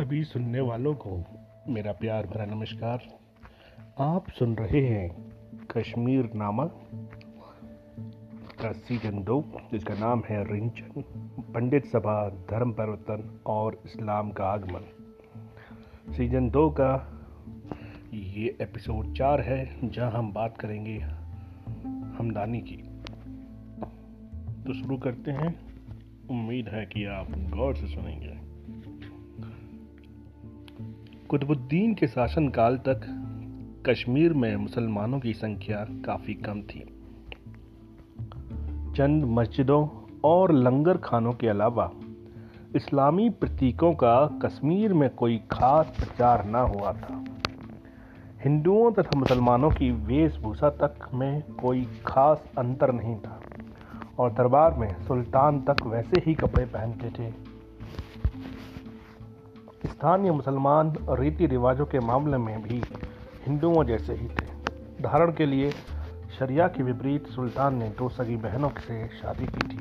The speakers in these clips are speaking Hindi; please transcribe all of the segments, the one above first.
सभी सुनने वालों को मेरा प्यार भरा नमस्कार। आप सुन रहे हैं कश्मीर नामा का सीज़न दो जिसका नाम है रिंचन, पंडित सभा, धर्म परिवर्तन और इस्लाम का आगमन। सीज़न दो का ये एपिसोड चार है, जहाँ हम बात करेंगे हमदानी की। तो शुरू करते हैं। उम्मीद है कि आप गौर से सुनेंगे। कुतुबुद्दीन के शासनकाल तक कश्मीर में मुसलमानों की संख्या काफ़ी कम थी। चंद मस्जिदों और लंगर खानों के अलावा इस्लामी प्रतीकों का कश्मीर में कोई खास प्रचार न हुआ था। हिंदुओं तथा मुसलमानों की वेशभूषा तक में कोई खास अंतर नहीं था और दरबार में सुल्तान तक वैसे ही कपड़े पहनते थे। स्थानीय मुसलमान रीति रिवाजों के मामले में भी हिंदुओं जैसे ही थे। उदाहरण के लिए, शरिया के विपरीत सुल्तान ने दो सगी बहनों से शादी की थी।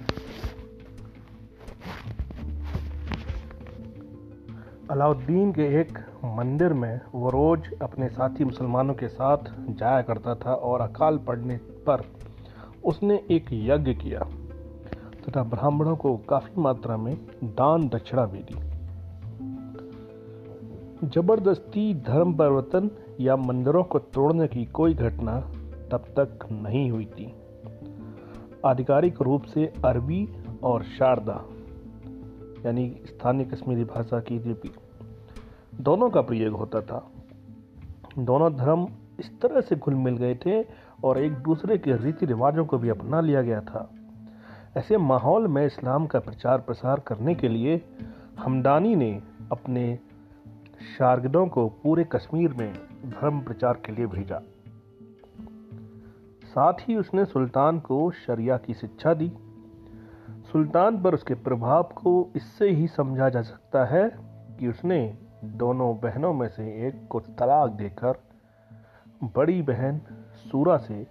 अलाउद्दीन के एक मंदिर में वो रोज अपने साथी मुसलमानों के साथ जाया करता था और अकाल पड़ने पर उसने एक यज्ञ किया तथा ब्राह्मणों को काफ़ी मात्रा में दान दक्षिणा भी दी। ज़बरदस्ती धर्म परिवर्तन या मंदिरों को तोड़ने की कोई घटना तब तक नहीं हुई थी। आधिकारिक रूप से अरबी और शारदा, यानी स्थानीय कश्मीरी भाषा की लिपि, दोनों का प्रयोग होता था। दोनों धर्म इस तरह से घुल मिल गए थे और एक दूसरे के रीति रिवाजों को भी अपना लिया गया था। ऐसे माहौल में इस्लाम का प्रचार प्रसार करने के लिए हमदानी ने अपने शारगदों को पूरे कश्मीर में धर्म प्रचार के लिए भेजा। साथ ही उसने सुल्तान को शरिया की शिक्षा दी। सुल्तान पर उसके प्रभाव को इससे ही समझा जा सकता है कि उसने दोनों बहनों में से एक को तलाक देकर बड़ी बहन सूरा से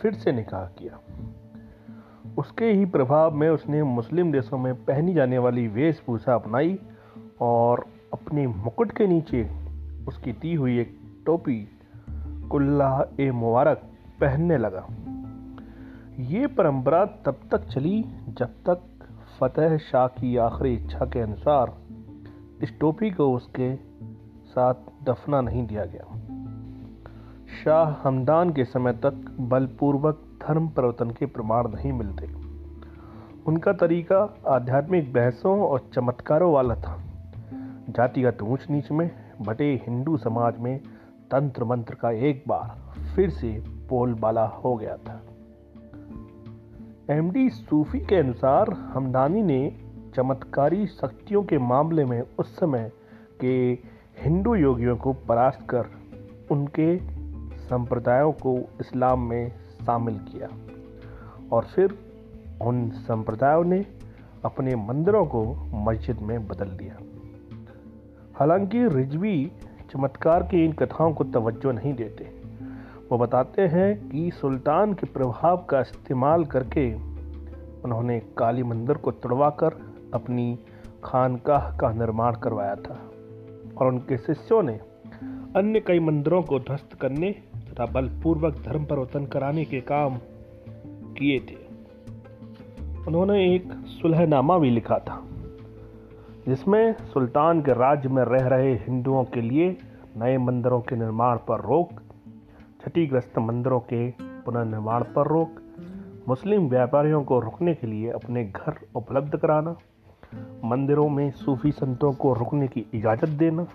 फिर से निकाह किया। उसके ही प्रभाव में उसने मुस्लिम देशों में पहनी जाने वाली वेशभूषा अपनाई और अपने मुकुट के नीचे उसकी दी हुई एक टोपी कुल्ला ए मुबारक पहनने लगा। ये परंपरा तब तक चली जब तक फतेह शाह की आखिरी इच्छा के अनुसार इस टोपी को उसके साथ दफना नहीं दिया गया। शाह हमदान के समय तक बलपूर्वक धर्म परिवर्तन के प्रमाण नहीं मिलते। उनका तरीका आध्यात्मिक बहसों और चमत्कारों वाला था। जातिगत ऊंच नीच में, बटे हिंदू समाज में तंत्र मंत्र का एक बार फिर से बोलबाला हो गया था। एमडी सूफी के अनुसार हमदानी ने चमत्कारी शक्तियों के मामले में उस समय के हिंदू योगियों को परास्त कर उनके संप्रदायों को इस्लाम में शामिल किया और फिर उन संप्रदायों ने अपने मंदिरों को मस्जिद में बदल दिया। हालाँकि रिजवी चमत्कार की इन कथाओं को तवज्जो नहीं देते। वो बताते हैं कि सुल्तान के प्रभाव का इस्तेमाल करके उन्होंने काली मंदिर को तोड़वाकर अपनी खानकाह का निर्माण करवाया था और उनके शिष्यों ने अन्य कई मंदिरों को ध्वस्त करने तथा बलपूर्वक धर्म परिवर्तन कराने के काम किए थे। उन्होंने एक सुलहनामा भी लिखा था। जिसमें सुल्तान के राज्य में रह रहे हिंदुओं के लिए नए मंदिरों के निर्माण पर रोक, क्षतिग्रस्त मंदिरों के पुनर्निर्माण पर रोक, मुस्लिम व्यापारियों को रुकने के लिए अपने घर उपलब्ध कराना, मंदिरों में सूफी संतों को रुकने की इजाज़त देना,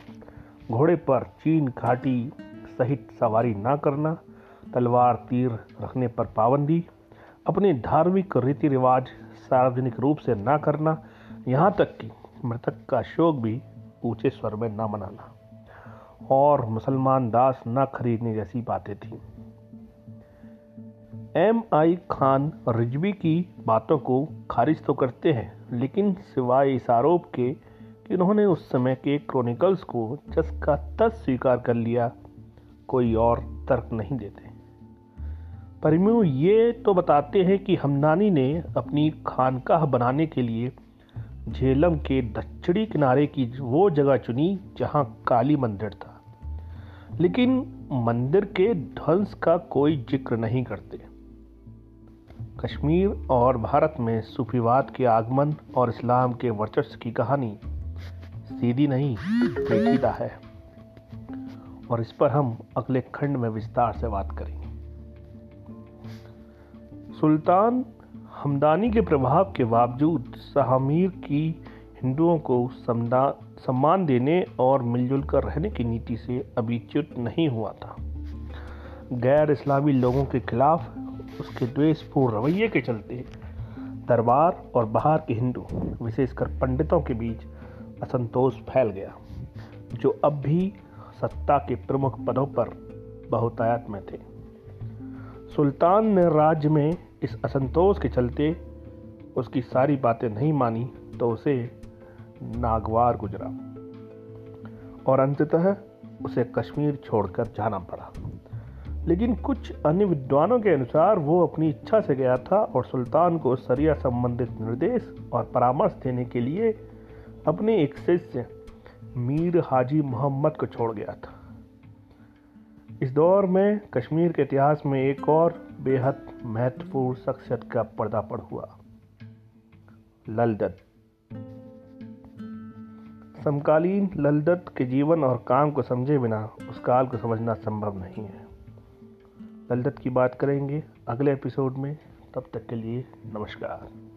घोड़े पर चीन घाटी सहित सवारी ना करना, तलवार तीर रखने पर पाबंदी, अपने धार्मिक रीति रिवाज सार्वजनिक रूप से ना करना, यहाँ तक कि मृतक का शोक भी ऊँचे स्वर में ना मनाना। और मुसलमान दास न खरीदने जैसी बातें थी। एम आई खान रिजवी की बातों को खारिज तो करते हैं, लेकिन सिवाय इस आरोप के कि उन्होंने उस समय के क्रॉनिकल्स को जस का तस स्वीकार कर लिया, कोई और तर्क नहीं देते। परिमु, ये तो बताते हैं कि हमनानी ने अपनी खानकाह बनाने के लिए झेलम के दक्षिणी किनारे की वो जगह चुनी जहाँ काली मंदिर था। लेकिन मंदिर के ध्वंस का कोई ज़िक्र नहीं करते। कश्मीर और भारत में सूफीवाद के आगमन और इस्लाम के वर्चस्व की कहानी सीधी नहीं, पेचीदा है। और इस पर हम अगले खंड में विस्तार से बात करेंगे। सुल्तान हमदानी के प्रभाव के बावजूद शाहमीर की हिंदुओं को सम्मान देने और मिलजुल कर रहने की नीति से अभी च्युत नहीं हुआ था। गैर इस्लामी लोगों के खिलाफ उसके द्वेषपूर्ण रवैये के चलते दरबार और बाहर के हिंदू, विशेषकर पंडितों के बीच असंतोष फैल गया, जो अब भी सत्ता के प्रमुख पदों पर बहुतायत में थे। सुल्तान ने राज्य में इस असंतोष के चलते उसकी सारी बातें नहीं मानी तो उसे नागवार गुजरा। और अंततः उसे कश्मीर छोड़कर जाना पड़ा। लेकिन कुछ अन्य विद्वानों के अनुसार वो अपनी इच्छा से गया था और सुल्तान को सरिया संबंधित निर्देश और परामर्श देने के लिए अपने एक शिष्य, मीर हाजी मोहम्मद को छोड़ गया था। इस दौर में कश्मीर के इतिहास में एक और बेहद महत्वपूर्ण शख्सियत का पर्दापण हुआ। ललदत समकालीन ललदत के जीवन और काम को समझे बिना उस काल को समझना संभव नहीं है। ललदत की बात करेंगे अगले एपिसोड में। तब तक के लिए नमस्कार।